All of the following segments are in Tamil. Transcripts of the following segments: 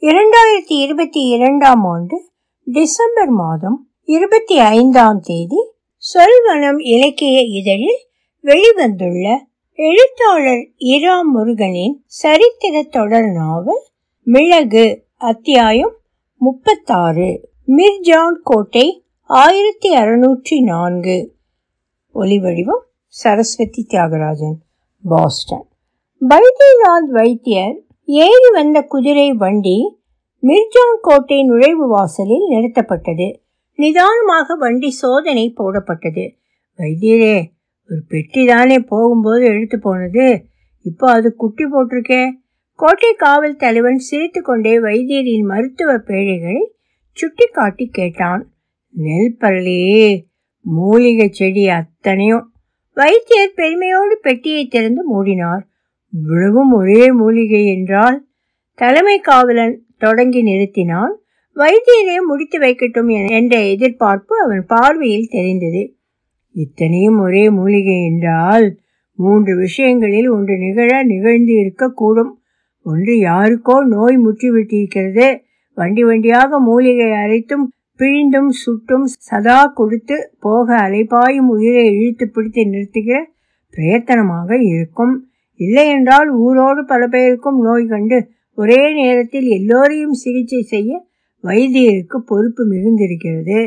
இரண்டாயிரத்தி இருபத்தி இரண்டாம் ஆண்டு டிசம்பர் மாதம் இருபத்தி ஐந்தாம் தேதி சொல்வனம் இலக்கிய இதழில் வெளிவந்துள்ள எழுத்தாளர் இரா முருகனின் சரித்திர தொடர் நாவல் மிளகு அத்தியாயம் முப்பத்தாறு. மிர்ஜான் கோட்டை ஆயிரத்தி அறுநூற்றி நான்கு. ஒலிவடிவம் சரஸ்வதி தியாகராஜன் பாஸ்டன். பைத்தியநாத் வைத்தியர் ஏறி வந்த குதிரை வண்டி மிர்ஜான் கோட்டை நுழைவு வாசலில் நிறுத்தப்பட்டது. நிதானமாக வண்டி சோதனை போடப்பட்டது. வைத்தியரே ஒரு பெட்டி தானே போகும்போது எடுத்து போனது? இப்போ அது குட்டி போட்டிருக்கே. கோட்டை காவல் தலைவன் சிரித்து கொண்டே வைத்தியரின் மருத்துவ பேழைகளை சுட்டி காட்டி கேட்டான். நெல் பரலையே மூலிகை செடி அத்தனையும். வைத்தியர் பெருமையோடு பெட்டியை திறந்து மூடினார். இவ்வளவும் ஒரே மூலிகை என்றால் தலைமை காவலன் தொடங்கி நிறுத்தினான். வைத்தியரே முடித்து வைக்கட்டும் என்ற எதிர்பார்ப்பு அவன் பார்வையில் தெரிந்தது. இத்தனையும் ஒரே மூலிகை என்றால் மூன்று விஷயங்களில் ஒன்று நிகழ நிகழ்ந்து இருக்கக்கூடும். ஒன்று யாருக்கோ நோய் முற்றிவிட்டிருக்கிறது. வண்டி வண்டியாக மூலிகை அரைத்தும் பிழிந்தும் சுட்டும் சதா கொடுத்து போக அலைபாயும் உயிரை இழுத்து பிடித்து நிறுத்துகிற பிரயத்தனமாக இருக்கும். இல்லையென்றால் ஊரோடு பல பேருக்கும் நோய் கண்டு ஒரே நேரத்தில் எல்லோரையும் சிகிச்சை செய்ய வைத்தியருக்கு பொறுப்பு மிகுந்திருக்கிறது.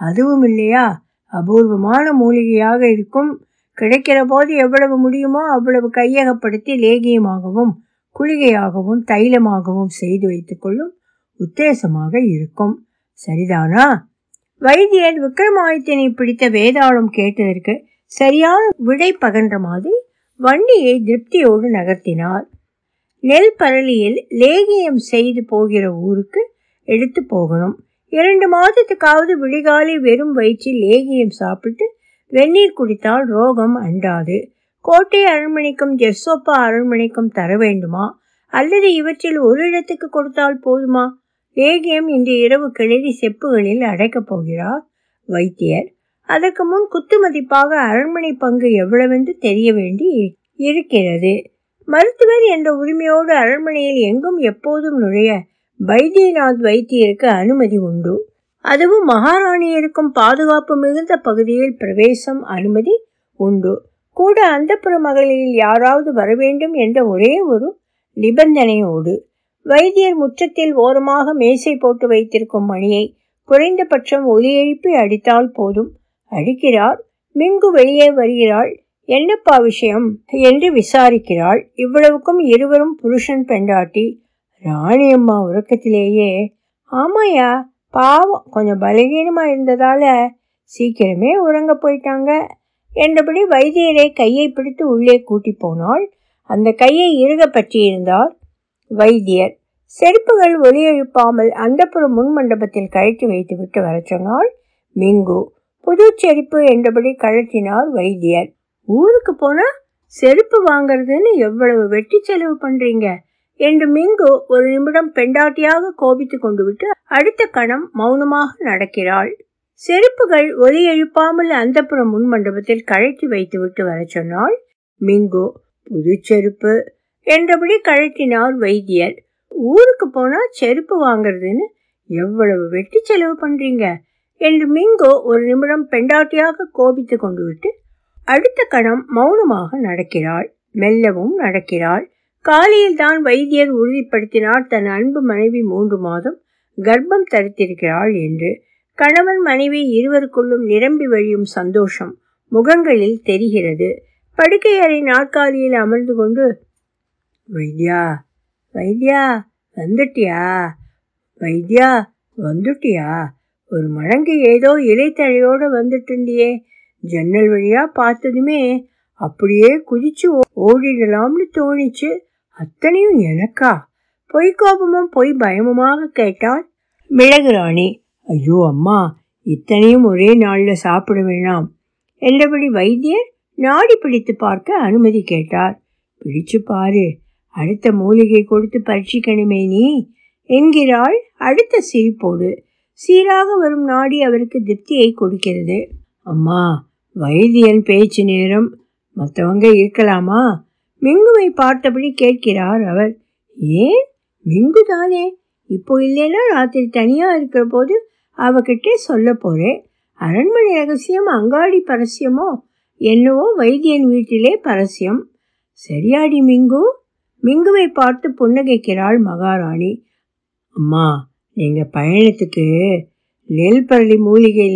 அதுவும் இல்லையா? அபூர்வமான மூலிகையாக இருக்கும். கிடைக்கிற போது எவ்வளவு முடியுமோ அவ்வளவு கையகப்படுத்தி லேகியமாகவும் குளிகையாகவும் தைலமாகவும் செய்து வைத்துக்கொள்ளும் உத்தேசமாக இருக்கும். சரிதானா? வைத்தியர் விக்ரமாதித்யனை பிடித்த வேதாளம் கேட்டதற்கு சரியான விடை பகன்ற மாதிரி வண்டியை திருப்தியோடு நகர்த்தினார் நெல் பரளியில் லேகியம் செய்து போகிற ஊருக்கு எடுத்து போகணும். இரண்டு மாதத்துக்காவது விடிகாலை வெறும் வயிற்றில் லேகியம் சாப்பிட்டு வெந்நீர் குடித்தால் ரோகம் அண்டாது. கோட்டை அரண்மனைக்கும் ஜெர்சோப்பா அரண்மனைக்கும் தர வேண்டுமா? அல்லது இவற்றில் ஒரு இடத்துக்கு கொடுத்தால் போதுமா? லேகியம் இன்று இரவு கிளறி செப்புகளில் அடைக்கப் போகிறார் வைத்தியர். அதற்கு முன் குத்து மதிப்பாக அரண்மனை பங்கு எவ்வளவென்று தெரிய வேண்டி இருக்கிறது. மருத்துவர் என்ற உரிமையோடு அரண்மனையில் எங்கும் எப்போதும் நுழைய பைத்தியநாத் வைத்தியருக்கு அனுமதி உண்டு. அதுவும் மகாராணியருக்கும் பாதுகாப்பு மிகுந்த பகுதியில் பிரவேசம் அனுமதி உண்டு. கூட அந்தப்புற மகளிரில் யாராவது வர வேண்டும் என்ற ஒரே ஒரு நிபந்தனையோடு வைத்தியர் முற்றத்தில் ஓரமாக மேசை போட்டு வைத்திருக்கும் மணியை குறைந்தபட்சம் ஒலி எழுப்பி அடித்தால் போதும். அடிக்கிறார். மிங்கு வெளியே வருகிறாள். என்னப்பா விஷயம்? என்று விசாரிக்கிறாள். இவ்வளவுக்கும் இருவரும் புருஷன் பெண்டாட்டி. ராணியம்மா உறக்கத்திலேயே ஆமாயா பாவம் கொஞ்சம் பலகீனமாக இருந்ததால சீக்கிரமே உறங்க போயிட்டாங்க. என்றபடி வைத்தியரை கையை பிடித்து உள்ளே கூட்டி போனாள். அந்த கையை இறுக பற்றியிருந்தார் வைத்தியர். செருப்புகள் ஒலி எழுப்பாமல் அந்த முன் மண்டபத்தில் கழட்டி வைத்துவிட்டு வர சொன்னாள் மிங்கு. புது செருப்பு என்றபடி கழற்றினார் வைத்தியர். ஊருக்கு போனா செருப்பு வாங்குறதுன்னு எவ்வளவு வெட்டி செலவு பண்றீங்க? என்று மிங்கு ஒரு நிமிடம் பெண்டாட்டியாக கோபித்து கொண்டு விட்டு அடுத்த கணம் மௌனமாக நடக்கிறாள். செருப்புகள் ஒலி எழுப்பாமல் அந்தப்புற முன் மண்டபத்தில் கழட்டி வைத்து விட்டு வர சொன்னாள். மிங்கு புது செருப்பு என்றபடி கழட்டினார் வைத்தியர். ஊருக்கு போனா செருப்பு வாங்குறதுன்னு எவ்வளவு வெட்டி செலவு பண்றீங்க? என்று மிங்கோ ஒரு நிமிடம் பெண்டாட்டியாக கோபித்து கொண்டு விட்டு அடுத்த கணம் மௌனமாக நடக்கிறாள். மெல்லவும் நடக்கிறாள். காலையில் தான் வைத்தியர் உறுதிப்படுத்தினார். தன் அன்பு மனைவி மூன்று மாதம் கர்ப்பம் தரித்திருக்கிறாள் என்று. கணவன் மனைவி இருவருக்குள்ளும் நிரம்பி வழியும் சந்தோஷம் முகங்களில் தெரிகிறது. படுக்கை அறை நாற்காலியில் அமர்ந்து கொண்டு வைத்தியா வைத்தியா வந்துட்டியா? வைத்தியா வந்துட்டியா? ஒரு மடங்கு ஏதோ இலைத்தழையோடு வந்துட்டு இருந்தியே ஜன்னல் வழியா பார்த்ததுமே அப்படியே குதிச்சு ஓடிடலாம்னு தோணிச்சு. அத்தனையும் எனக்கா? பொய் கோபமும் பொய் பயமுமாக கேட்டாள் மிளகு ராணி. ஐயோ அம்மா இத்தனையும் ஒரே நாளில் சாப்பிட வேணாம். என்றபடி வைத்தியர் நாடி பிடித்து பார்க்க அனுமதி கேட்டார். பிடிச்சு பாரு அடுத்த மூலிகை கொடுத்து பரீட்சிக்கணுமே நீ. என்கிறாள் அடுத்த சிரிப்போடு. சீராக வரும் நாடி அவருக்கு திருப்தியை கொடுக்கிறது. அம்மா வைத்தியன் பேச்சு நேரம். மற்றவங்க இருக்கலாமா? மிங்குவை பார்த்தபடி கேட்கிறார் அவர். ஏன் மிங்கு தானே இப்போ இல்லைன்னா ராத்திரி தனியாக இருக்கிற போது அவகிட்டே சொல்ல போகிறேன் அரண்மனை ரகசியம் அங்காடி பரசியமோ? என்னவோ வைத்தியன் வீட்டிலே பரசியம். சரியாடி மிங்கு. மிங்குவை பார்த்து புன்னகைக்கிறாள் மகாராணி. அம்மா நீங்கள் பயணத்துக்கு நெல்பரளி மூலிகை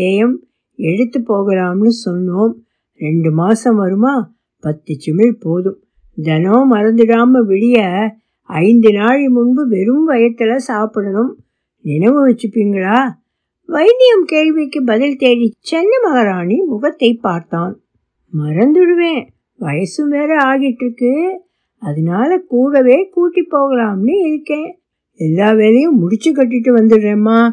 எடுத்து போகலாம்னு சொன்னோம். ரெண்டு மாதம் வருமா? பத்து சிமிழ் போதும். தினம் மறந்துடாமல் விடிய ஐந்து நாள் முன்பு வெறும் வயத்தில் சாப்பிடணும். நினைவு வச்சுப்பீங்களா? வைத்தியம் கேள்விக்கு பதில் தேடி சென்ன மகாராணி முகத்தை பார்த்தான். மறந்துடுவேன். வயசும் வேற ஆகிட்டு இருக்கு அதனால கூடவே கூட்டி போகலாம்னு இருக்கேன். எல்லா வேலையும் முடிச்சு கட்டிட்டு வந்துடுறேம்மா.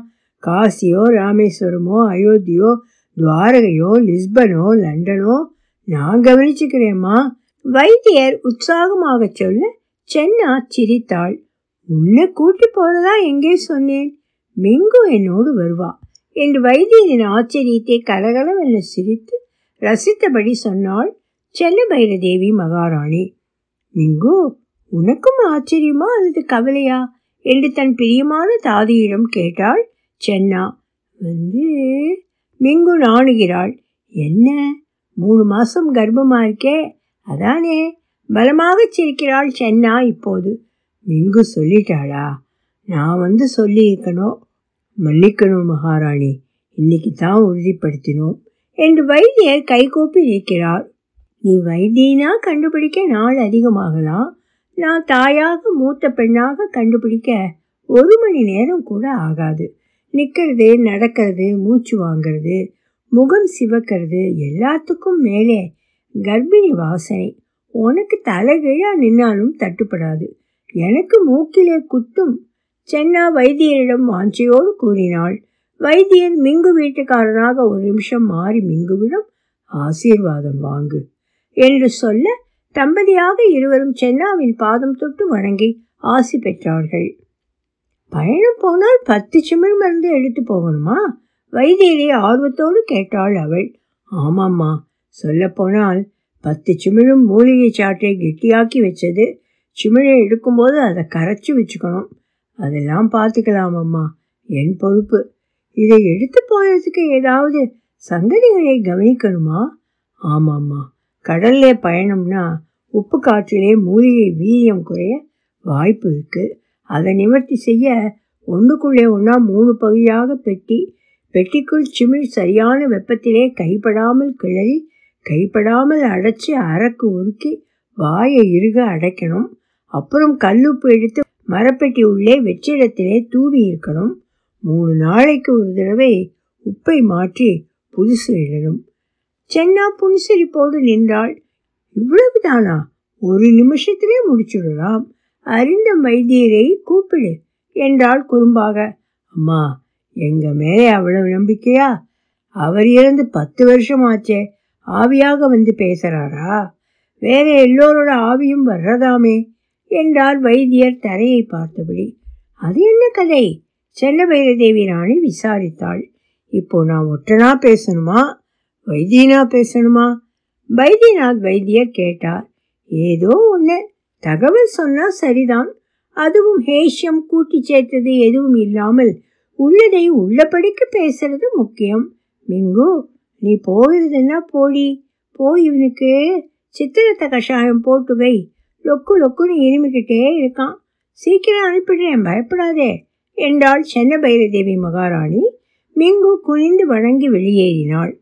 காசியோ ராமேஸ்வரமோ அயோத்தியோ துவாரகையோ லிஸ்பனோ லண்டனோ நான் கவனிச்சுக்கிறேம்மா. வைத்தியர் உற்சாகமாக சொல்ல சென்னா சிரித்தாள். உன்னை கூட்டி போறதா எங்கே? சொன்னேன். மிங்கு என்னோடு வருவா. என்று வைத்தியரின் ஆச்சரியத்தை கலகலவென சிரித்து ரசித்தபடி சொன்னாள் சென்ன தேவி மகாராணி. மிங்கு உனக்கும் ஆச்சரியமா அல்லது கவலையா? என்று தன் பிரியமான தாதியிடம் கேட்டாள் சென்னா. வந்து மிங்கு நாணுகிறாள். என்ன? மூணு மாசம் கர்ப்பமா இருக்கே? அதானே? பலமாக சிரிக்கிறாள் சென்னா இப்போது. மிங்கு சொல்லிட்டாளா? நான் வந்து சொல்லியிருக்கணும் மன்னிக்கணும் மகாராணி. இன்னைக்கு தான் உறுதிப்படுத்தினோம். என்று வைத்தியர் கைகோப்பி இருக்கிறார் நீ வைத்தியனா கண்டுபிடிக்க நாள் அதிகமாகலாம் நான் தாயாக மூத்த பெண்ணாக கண்டுபிடிக்க ஒரு மணி நேரம் கூட ஆகாது. நிற்கிறது நடக்கிறது மூச்சு வாங்கிறது முகம் சிவக்கிறது எல்லாத்துக்கும் மேலே கர்ப்பிணி வாசனை. உனக்கு தலைகீழா நின்னாலும் தட்டுப்படாது. எனக்கு மூக்கிலே குத்தும். சென்னா வைத்தியரிடம் வாஞ்சையோடு கூறினாள். வைத்தியர் மிங்கு வீட்டுக்காரனாக ஒரு நிமிஷம் மாறி மிங்குவிடம் ஆசீர்வாதம் வாங்கு என்று சொல்ல தம்பதியாக இருவரும் சென்னாவின் பாதம் தொட்டு வணங்கி ஆசி பெற்றார்கள். பயணம் போனால் பத்து சிமிழ் மருந்து எடுத்து போகணுமா? வைத்தியரை ஆர்வத்தோடு கேட்டாள் அவள். ஆமாம்மா சொல்லப்போனால் பத்து சிமிழும் மூலிகை சாற்றை கெட்டியாக்கி வச்சது. சிமிழை எடுக்கும்போது அதை கரைச்சி வச்சுக்கணும். அதெல்லாம் பார்த்துக்கலாம் அம்மா என் பொறுப்பு. இதை எடுத்து போகிறதுக்கு ஏதாவது சங்கதிகளை கவனிக்கணுமா? ஆமாம்மா கடல்ல பயணம்னா உப்பு காற்றிலே மூலிகை வீரியம் குறைய வாய்ப்பு இருக்குது அதை நிவர்த்தி செய்ய ஒன்றுக்குள்ளே ஒன்றா மூணு பகுதியாக பெட்டி பெட்டிக்குள் சிமிழ் சரியான வெப்பத்திலே கைப்படாமல் கிளறி கைப்படாமல் அடைச்சி அரக்கு உருக்கி வாயை இறுக அடைக்கணும். அப்புறம் கல்லுப்பு எடுத்து மரப்பெட்டி உள்ளே வெற்றிடத்திலே தூவி இருக்கணும். மூணு நாளைக்கு ஒரு தடவை உப்பை மாற்றி புதுசு இடணும். சென்னா புன்சிரிப்போடு நின்றாள். இவ்வளவுதானா? ஒரு நிமிஷத்திலே முடிச்சுடலாம். அறிந்த வைத்தியரை கூப்பிடு என்றாள் குறும்பாக. அம்மா எங்க மேலே அவ்வளவு நம்பிக்கையா? அவர் இறந்து பத்து வருஷம் ஆச்சே ஆவியாக வந்து பேசுறாரா? வேற எல்லோரோட ஆவியும் வர்றதாமே என்றார் வைத்தியர் தரையை பார்த்தபடி. அது என்ன கதை? செல்ல வைரதேவி ராணி விசாரித்தாள். இப்போ நான் ஒற்றனா பேசணுமா? வைத்தியனா பேசணுமா? வைத்தியநாத் வைத்தியர் கேட்டார். ஏதோ ஒன்று தகவல் சொன்னா சரிதான். அதுவும் ஹேஷ்யம் கூட்டி சேர்த்தது எதுவும் இல்லாமல் உள்ளதை உள்ளபடிக்கு பேசுறது முக்கியம். மிங்கு நீ போகிறதுன்னா போடி? போய் இவனுக்கு சித்திரத்தை கஷாயம் போட்டு வை. லொக்கு லொக்குன்னு இருமிக்கிட்டே இருக்கான். சீக்கிரம் அனுப்பிடுறேன் பயப்படாதே என்றாள் சென்ன பைரதேவி மகாராணி. மிங்கு குனிந்து வணங்கி வெளியேறினாள்.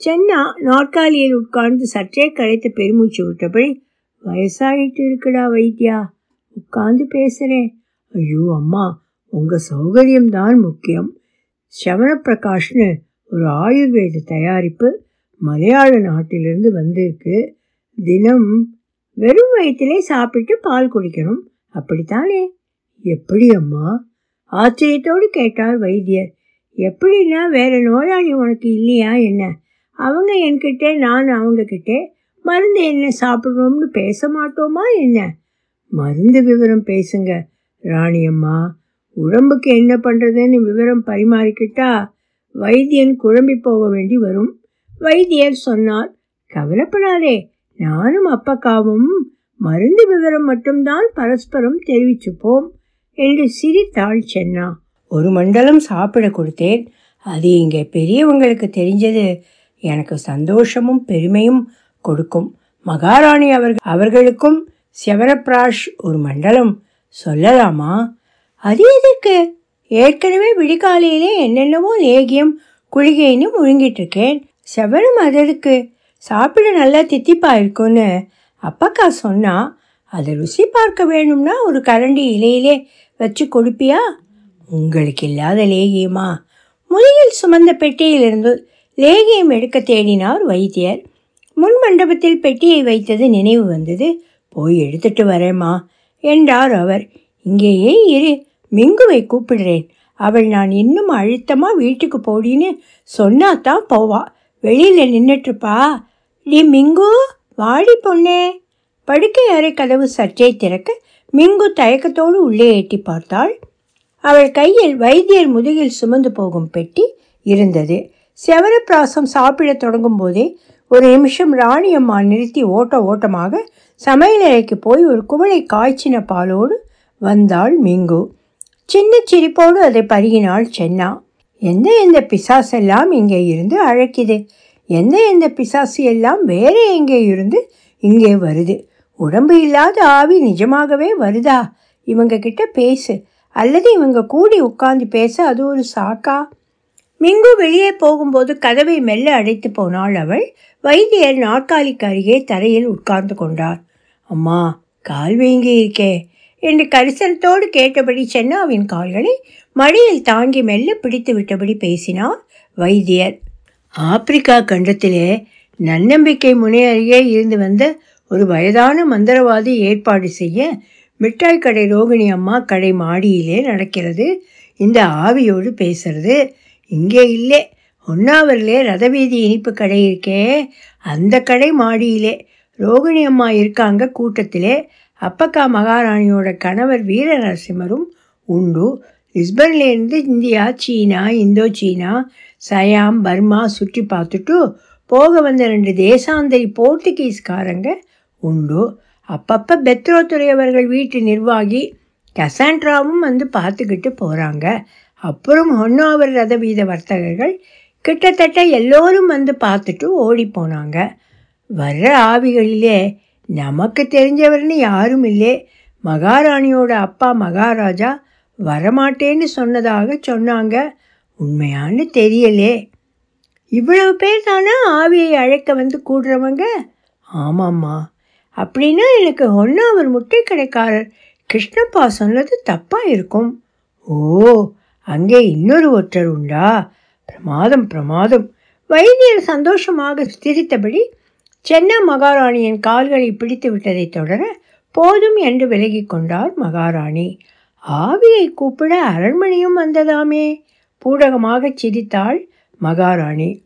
சென்னா நாற்காலியில் உட்கார்ந்து சற்றே களைத்து பெருமூச்சு விட்டபடி வயசாயிட்டு இருக்குடா வைத்தியா. உட்காந்து பேசுகிறேன் ஐயோ அம்மா உங்கள் சௌகரியம்தான் முக்கியம். சவணப்பிரகாஷ்னு ஒரு ஆயுர்வேத தயாரிப்பு மலையாள நாட்டிலிருந்து வந்திருக்கு. தினம் வெறும் வயிற்றிலே சாப்பிட்டு பால் குடிக்கணும். அப்படித்தானே? எப்படி அம்மா? ஆச்சரியத்தோடு கேட்டார் வைத்தியர். எப்படின்னா வேற நோயாளி உனக்கு இல்லையா என்ன? அவங்க என்கிட்ட நான் அவங்கக்கிட்டே மருந்து என்ன சாப்பிட்றோம்னு பேச மாட்டோமா என்ன? மருந்து விவரம் பேசுங்க. ராணியம்மா உடம்புக்கு என்ன பண்ணுறதுன்னு விவரம் பரிமாறிக்கிட்டா வைத்தியன் குழம்பி போக வேண்டி வரும். வைத்தியர் சொன்னார் கவலைப்படாதே நானும் அப்பக்காவும் மருந்து விவரம் மட்டும்தான் பரஸ்பரம் தெரிவிச்சுப்போம் என்று சிரித்தாள் சென்னா. ஒரு மண்டலம் சாப்பிட கொடுத்தேன். அது இங்கே பெரியவங்களுக்கு தெரிஞ்சது. எனக்கு சந்தோஷமும் பெருமையும் கொடுக்கும். மகாராணி அவர்கள் அவர்களுக்கும் செவரப்பிராஷ் ஒரு மண்டலம். சொல்லலாமா? அது எதற்கு ஏற்கனவே விடிகாலையிலே என்னென்னவோ லேகியம் குளிகைன்னு முழுங்கிட்டு இருக்கேன் செவரும் அதற்கு. சாப்பிட நல்லா தித்திப்பா இருக்கும்னு அப்பக்கா சொன்னா அதை ருசி பார்க்க வேணும்னா ஒரு கரண்டி இலையிலே வச்சு கொடுப்பியா? உங்களுக்கு இல்லாத லேகியமா? முதுகில் சுமந்த பெட்டியிலிருந்து லேகியம் எடுக்க தேடினார் வைத்தியர். முன் மண்டபத்தில் பெட்டியை வைத்தது நினைவு வந்தது. போய் எடுத்துட்டு வரேம்மா என்றார் அவர். இங்கேயே இரு மிங்குவை கூப்பிடுறேன். அவள் நான் இன்னும் அழுத்தமாக வீட்டுக்கு போடின்னு சொன்னாதான் போவா. வெளியில் நின்றுட்டுப்பா டி மிங்கு வாடி பொண்ணே. படுக்கை அறை கதவு சற்றே திறக்க மிங்கு தயக்கத்தோடு உள்ளே எட்டி பார்த்தாள். அவள் கையில் வைத்தியர் முதுகில் சுமந்து போகும் பெட்டி இருந்தது. செவரப்பிராசம் சாப்பிடத் தொடங்கும் போதே ஒரு நிமிஷம் ராணியம்மா நிறுத்தி ஓட்ட ஓட்டமாக சமையலறைக்கு போய் ஒரு குவளை காய்ச்சின பாலோடு வந்தாள் மிங்கு. சின்ன சிரிப்போடு அதை பருகினாள் சென்னா. எந்த எந்த பிசாசெல்லாம் இங்கே இருந்து அழைக்குது? எந்த எந்த பிசாசு எல்லாம் வேற எங்கே இருந்து இங்கே வருது? உடம்பு இல்லாத ஆவி நிஜமாகவே வருதா? இவங்க கிட்ட பேசு. அல்லது இவங்க கூடி உட்காந்து பேச அது ஒரு சாக்கா? மிங்கு வெளியே போகும்போது கதவை மெல்ல அடைத்து போனாள் அவள். வைத்தியர் நாற்காலிக்கு அருகே தரையில் உட்கார்ந்து கொண்டார். அம்மா கால் வீங்கி இருக்கே என்று கரிசனத்தோடு கேட்டபடி சென்னாவின் கால்களை மடியில் தாங்கி மெல்ல பிடித்து விட்டபடி பேசினார் வைத்தியர். ஆப்பிரிக்கா கண்டத்திலே நன்னம்பிக்கை முனை அருகே இருந்து வந்த ஒரு வயதான மந்திரவாதி ஏற்பாடு செய்ய மிட்டாய் கடை ரோகிணி அம்மா கடை மாடியிலே நடக்கிறது. இந்த ஆவியோடு பேசுறது. இங்கே இல்லை. ஒன்னாவரிலே ரதவீதி இனிப்பு கடை இருக்கே. அந்த கடை மாடியிலே. ரோகிணி அம்மா இருக்காங்க கூட்டத்திலே. அப்பக்கா மகாராணியோட கணவர் வீர நரசிம்மரும் உண்டு லிஸ்பன்லேருந்து India China Indo China Siam Burma சுற்றி பார்த்துட்டு போக வந்த ரெண்டு தேசாந்தரி போர்த்துகீஸ்காரங்க உண்டு. அப்பப்போ பெத்ரோத்துறை அவர்கள் வீட்டு நிர்வாகி கசாண்ட்ராவும் வந்து பார்த்துக்கிட்டு போகிறாங்க அப்புறம் ஹொன்னாவர் ரத வீத வர்த்தகர்கள் கிட்டத்தட்ட எல்லோரும் வந்து பார்த்துட்டு ஓடி போனாங்க வர்ற ஆவிகளிலே நமக்கு தெரிஞ்சவர்னு யாரும் இல்லை. மகாராணியோட அப்பா மகாராஜா வரமாட்டேன்னு சொன்னதாக சொன்னாங்க. உண்மையான்னு தெரியலே. இவ்வளவு பேர் தானே ஆவியை அழைக்க வந்து கூடுறவங்க? ஆமாம்மா. அப்படின்னா எனக்கு ஒன்றாவர் முட்டை கடைக்காரர் கிருஷ்ணப்பா சொன்னது தப்பாக இருக்கும். ஓ அங்கே இன்னொரு ஒற்றர் உண்டா? பிரமாதம் பிரமாதம். வைத்தியர் சந்தோஷமாக சிரித்தபடி சென்னை மகாராணியின் கால்களை பிடித்து விட்டதை தொடர போதும் என்று விலகி கொண்டார் மகாராணி. ஆவியை கூப்பிட அரண்மனையும் வந்ததாமே? பூடகமாக சிரித்தாள் மகாராணி.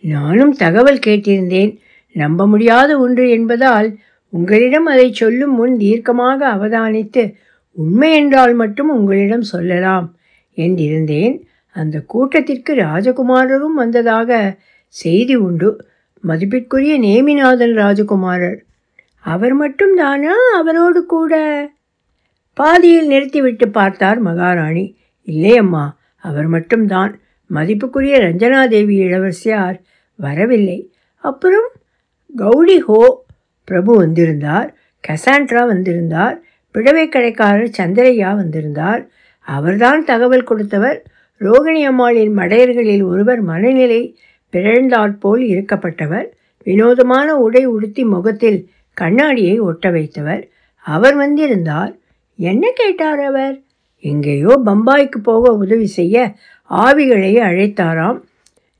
நானும் தகவல் கேட்டிருந்தேன். நம்ப முடியாத ஒன்று என்பதால் உங்களிடம் அதை சொல்லும் முன் தீர்க்கமாக அவதானித்து உண்மை என்றால் மட்டும் உங்களிடம் சொல்லலாம். என்றிருந்தேன். அந்த கூட்டத்திற்கு ராஜகுமாரரும் வந்ததாக செய்தி உண்டு. மதிப்பிற்குரிய நேமிநாதன் ராஜகுமாரர். அவர் மட்டும் தானா? அவரோடு கூட? பாதியில் நிறுத்திவிட்டு பார்த்தார் மகாராணி. இல்லையம்மா அவர் மட்டும்தான் மதிப்புக்குரிய ரஞ்சனாதேவி இளவரசியார் வரவில்லை. அப்புறம் கௌடி ஹோ பிரபு வந்திருந்தார் கசாண்ட்ரா வந்திருந்தார் பிடவை கடைக்காரர் சந்திரையா வந்திருந்தார் அவர்தான் தகவல் கொடுத்தவர். ரோகிணி அம்மாளின் மடையர்களில் ஒருவர் மனநிலை பிறழ்ந்தாற்போல் இருக்கப்பட்டவர். வினோதமான உடை உடுத்தி முகத்தில் கண்ணாடியை ஒட்ட வைத்தவர். அவர் வந்திருந்தார். என்ன கேட்டார் அவர்? எங்கேயோ பம்பாய்க்கு போக உதவி செய்ய ஆவிகளை அழைத்தாராம்.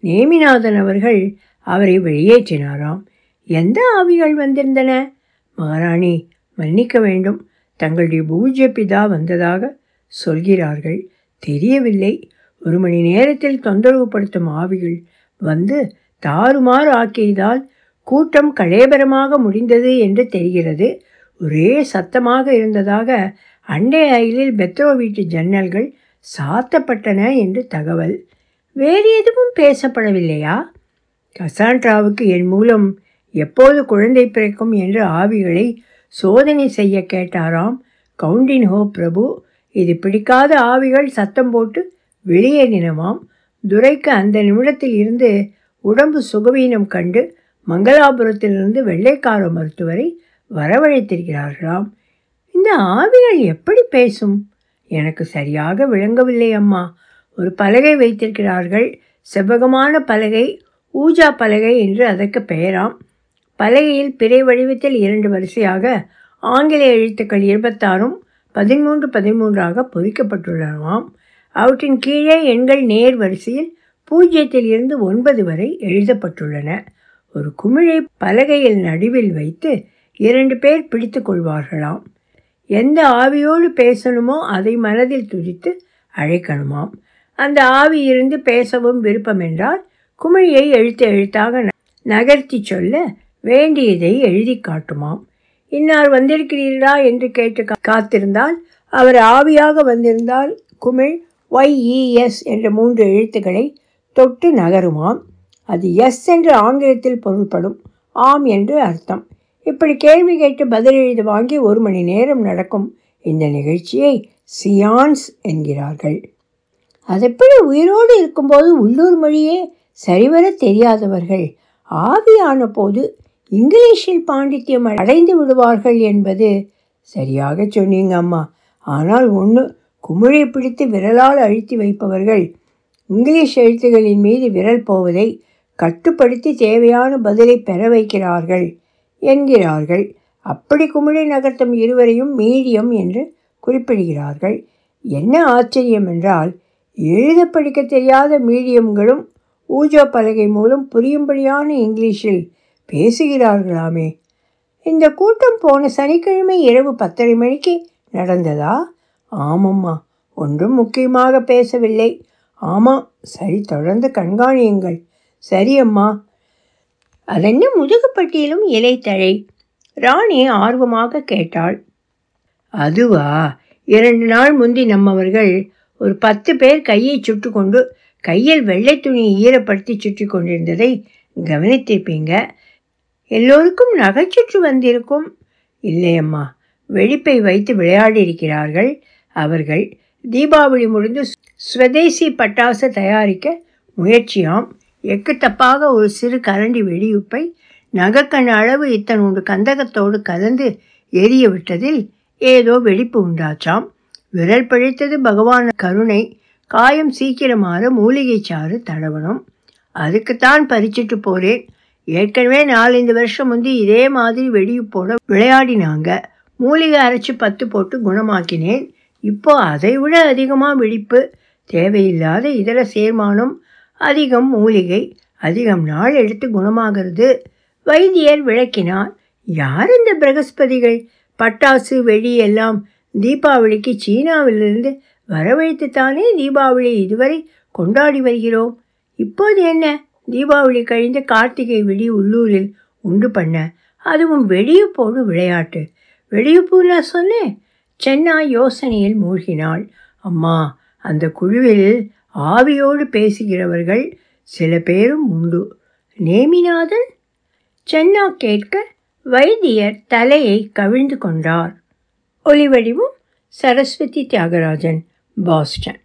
நேமிநாதன் அவர்கள் அவரை வெளியேற்றினாராம். எந்த ஆவிகள் வந்திருந்தன? மகாராணி மன்னிக்க வேண்டும். தங்களுடைய பூஜ்ய பிதா வந்ததாக சொல்கிறார்கள். தெரியவில்லை. ஒரு மணி நேரத்தில் தொந்தரவுப்படுத்தும் ஆவிகள் வந்து தாறுமாறு ஆக்கியதால் கூட்டம் கலேபரமாக முடிந்தது என்று தெரிகிறது. ஒரே சத்தமாக இருந்ததாக அண்டை அயலில் பெத்ரோ வீட்டு ஜன்னல்கள் சாத்தப்பட்டன என்று தகவல். வேறு எதுவும் பேசப்படவில்லையா? கசான்ட்ராவுக்கு என் மூலம் எப்போது குழந்தை பிறக்கும் என்று ஆவிகளை சோதனை செய்ய கேட்டாராம் கவுண்டின் ஹோ பிரபு. இது பிடிக்காத ஆவிகள் சத்தம் போட்டு வெளியேறினவாம் துரைக்கு அந்த நிமிடத்தில் இருந்து உடம்பு சுகவீனம் கண்டு மங்களாபுரத்திலிருந்து வெள்ளைக்கார மருத்துவரை வரவழைத்திருக்கிறார்களாம். இந்த ஆவிகள் எப்படி பேசும்? எனக்கு சரியாக விளங்கவில்லை அம்மா. ஒரு பலகை வைத்திருக்கிறார்கள். செவ்வகமான பலகை ஊஜா பலகை என்று அதற்கு பெயராம். பலகையில் பிறை வடிவத்தில் இரண்டு வரிசையாக ஆங்கில எழுத்துக்கள் இருபத்தாறும் பதிமூன்று பதிமூன்றாக பொறிக்கப்பட்டுள்ளனவாம் அவற்றின் கீழே எண்கள் நேர் வரிசையில் பூஜ்ஜியத்தில் இருந்து ஒன்பது வரை எழுதப்பட்டுள்ளன. ஒரு குமிழை பலகையில் நடுவில் வைத்து இரண்டு பேர் பிடித்து கொள்வார்களாம். எந்த ஆவியோடு பேசணுமோ அதை மனதில் துதித்து அழைக்கணுமாம். அந்த ஆவி இருந்து பேசவும் விருப்பம் என்றால் குமிழியை எழுத்து எழுத்தாக நகர்த்தி சொல்ல வேண்டியதை எழுதி காட்டுமாம். இன்னார் வந்திருக்கிறீர்களா என்று கேட்டு காத்திருந்தால் அவர் ஆவியாக வந்திருந்தால் குமிழ் ஒய்இஎஸ் என்ற மூன்று எழுத்துக்களை தொட்டு நகருமாம். அது எஸ் என்று ஆங்கிலத்தில் பொருள்படும் ஆம் என்று அர்த்தம். இப்படி கேள்வி கேட்டு பதில் எழுதி வாங்கி ஒரு மணி நேரம் நடக்கும் இந்த நிகழ்ச்சியை சியான்ஸ் என்கிறார்கள். அதெப்படி உயிரோடு இருக்கும்போது உள்ளூர் மொழியே சரிவர தெரியாதவர்கள்? ஆவியான போது இங்கிலீஷில் பாண்டித்யம் அடைந்து விடுவார்கள் என்பது சரியாக சொன்னீங்க அம்மா. ஆனால் ஒன்று குமிழை பிடித்து விரலால் அழுத்தி வைப்பவர்கள் இங்கிலீஷ் எழுத்துகளின் மீது விரல் போவதை கட்டுப்படுத்தி தேவையான பதிலை பெற வைக்கிறார்கள் என்கிறார்கள். அப்படி குமிழை நகர்த்தும் இருவரையும் மீடியம் என்று குறிப்பிடுகிறார்கள். என்ன ஆச்சரியம் என்றால் எழுத படிக்க தெரியாத மீடியம்களும் ஊஜா பலகை மூலம் புரியும்படியான இங்கிலீஷில் பேசுகிறார்களாமே? இந்த கூட்டம் போன சனிக்கிழமை இரவு பத்தரை மணிக்கு நடந்ததா? ஆமம்மா ஒன்றும் முக்கியமாக பேசவில்லை. ஆமாம் சரி தொடர்ந்து கண்காணியுங்கள். சரி அம்மா. அதென்ன முதுகுப்பட்டியிலும் இலைத்தழை ராணி ஆர்வமாக கேட்டாள். அதுவா? இரண்டு நாள் முந்தி நம்மவர்கள் ஒரு பத்து பேர் கையை சுட்டு கொண்டு கையில் வெள்ளை துணியை ஈரப்படுத்தி சுற்றி கொண்டிருந்ததை கவனித்திருப்பீங்க. எல்லோருக்கும் நகைச்சுற்று வந்திருக்கும். இல்லையம்மா வெடிப்பை வைத்து விளையாடி இருக்கிறார்கள் அவர்கள். தீபாவளி முடிந்து ஸ்வதேசி பட்டாசு தயாரிக்க முயற்சியாம். எக்கு தப்பாக ஒரு சிறு கரண்டி வெடியுப்பை நகக்கண் அளவு இத்தனோடு கந்தகத்தோடு கலந்து எரிய விட்டதில் ஏதோ வெடிப்பு உண்டாச்சாம். விரல் பிழைத்தது பகவான் கருணை. காயம் சீக்கிரமாற மூலிகை சாறு தடவணும். அதுக்குத்தான் பறிச்சிட்டு போறேன். ஏற்கனவே நாலஞ்சு வருஷம் முந்தி இதே மாதிரி வெடி போட விளையாடினாங்க. மூலிகை அரைச்சி பத்து போட்டு குணமாக்கினேன். இப்போ அதை விட அதிகமாக வெடிப்பு தேவையில்லாத இதர சேர்மானம் அதிகம் மூலிகை அதிகம் நாள் எடுத்து குணமாகிறது. வைத்தியர் விளக்கினார் யார் இந்த பிரகஸ்பதிகள்? பட்டாசு வெடி எல்லாம் தீபாவளிக்கு சீனாவிலிருந்து வரவழைத்துத்தானே தீபாவளி இதுவரை கொண்டாடி வருகிறோம். இப்போது என்ன? தீபாவளி கழிந்து கார்த்திகை வெடி உள்ளூரில் உண்டு பண்ண அதுவும் வெடியுப்போடு விளையாட்டு. வெடியுப்பு நான் சொன்னேன். சென்னா யோசனையில் மூழ்கினாள். அம்மா அந்த குழுவில் ஆவியோடு பேசுகிறவர்கள் சில பேரும் உண்டு. நேமிநாதன்? சென்னா கேட்க வைத்தியர் தலையை கவிழ்ந்து கொண்டார். ஒலிவடிவும் சரஸ்வதி தியாகராஜன் பாஸ்டன்.